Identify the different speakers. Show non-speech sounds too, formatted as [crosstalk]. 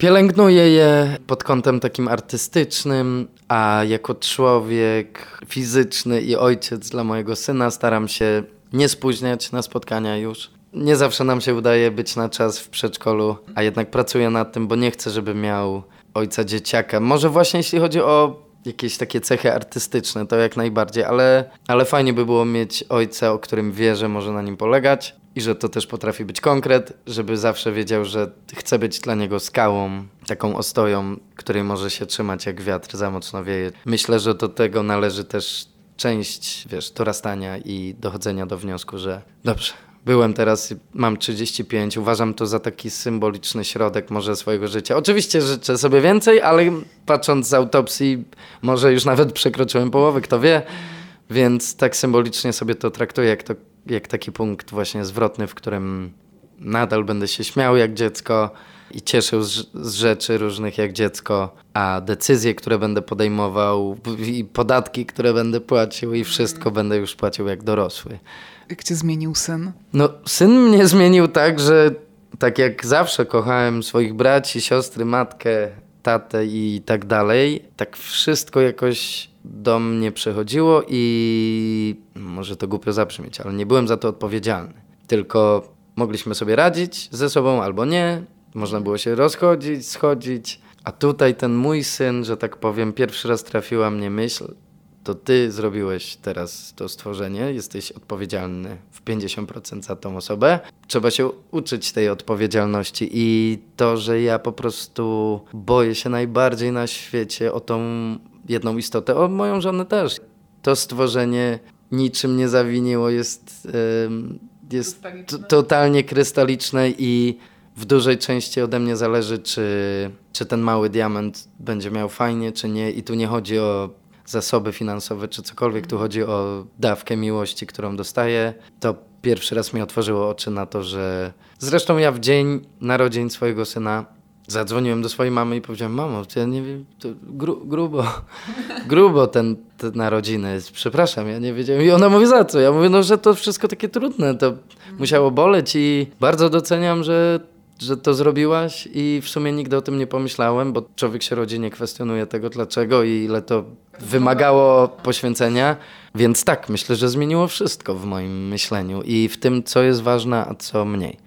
Speaker 1: Pielęgnuję je pod kątem takim artystycznym, a jako człowiek fizyczny i ojciec dla mojego syna staram się nie spóźniać na spotkania już. Nie zawsze nam się udaje być na czas w przedszkolu, a jednak pracuję nad tym, bo nie chcę, żeby miał ojca dzieciaka. Może właśnie jeśli chodzi o jakieś takie cechy artystyczne, to jak najbardziej, ale, ale fajnie by było mieć ojca, o którym wie, że może na nim polegać i że to też potrafi być konkret, żeby zawsze wiedział, że chcę być dla niego skałą, taką ostoją, której może się trzymać jak wiatr za mocno wieje. Myślę, że do tego należy też część, wiesz, dorastania i dochodzenia do wniosku, że dobrze, byłem teraz, mam 35, uważam to za taki symboliczny środek może swojego życia. Oczywiście życzę sobie więcej, ale patrząc z autopsji, może już nawet przekroczyłem połowę, kto wie. Więc tak symbolicznie sobie to traktuję, jak, to, jak taki punkt właśnie zwrotny, w którym nadal będę się śmiał jak dziecko i cieszył z, z rzeczy różnych jak dziecko, a decyzje, które będę podejmował i podatki, które będę płacił i wszystko będę już płacił jak dorosły.
Speaker 2: Jak cię zmienił syn?
Speaker 1: No, syn mnie zmienił tak, że tak jak zawsze kochałem swoich braci, siostry, matkę, tatę i tak dalej, tak wszystko jakoś do mnie przechodziło i może to głupio zabrzmieć, ale nie byłem za to odpowiedzialny. Tylko mogliśmy sobie radzić ze sobą albo nie, można było się rozchodzić, schodzić. A tutaj ten mój syn, że tak powiem, pierwszy raz trafiła mnie myśl, to ty zrobiłeś teraz to stworzenie, jesteś odpowiedzialny w 50% za tą osobę. Trzeba się uczyć tej odpowiedzialności i to, że ja po prostu boję się najbardziej na świecie o tą jedną istotę, o moją żonę też. To stworzenie niczym nie zawiniło, jest, jest totalnie krystaliczne i w dużej części ode mnie zależy, czy, czy ten mały diament będzie miał fajnie, czy nie. I tu nie chodzi o zasoby finansowe, czy cokolwiek, tu chodzi o dawkę miłości, którą dostaję. To pierwszy raz mi otworzyło oczy na to, że zresztą ja w dzień narodzin swojego syna Zadzwoniłem do swojej mamy i powiedziałem, mamo, ja nie wiem, to gru, grubo, [laughs] grubo ten, te narodziny, przepraszam, ja nie wiedziałem. I ona mówi, za co? Ja mówię, no, że to wszystko takie trudne, to musiało boleć i bardzo doceniam, że, że to zrobiłaś i w sumie nigdy o tym nie pomyślałem, bo człowiek się rodzi, nie kwestionuje tego dlaczego i ile to wymagało poświęcenia. Więc tak, myślę, że zmieniło wszystko w moim myśleniu i w tym, co jest ważne, a co mniej.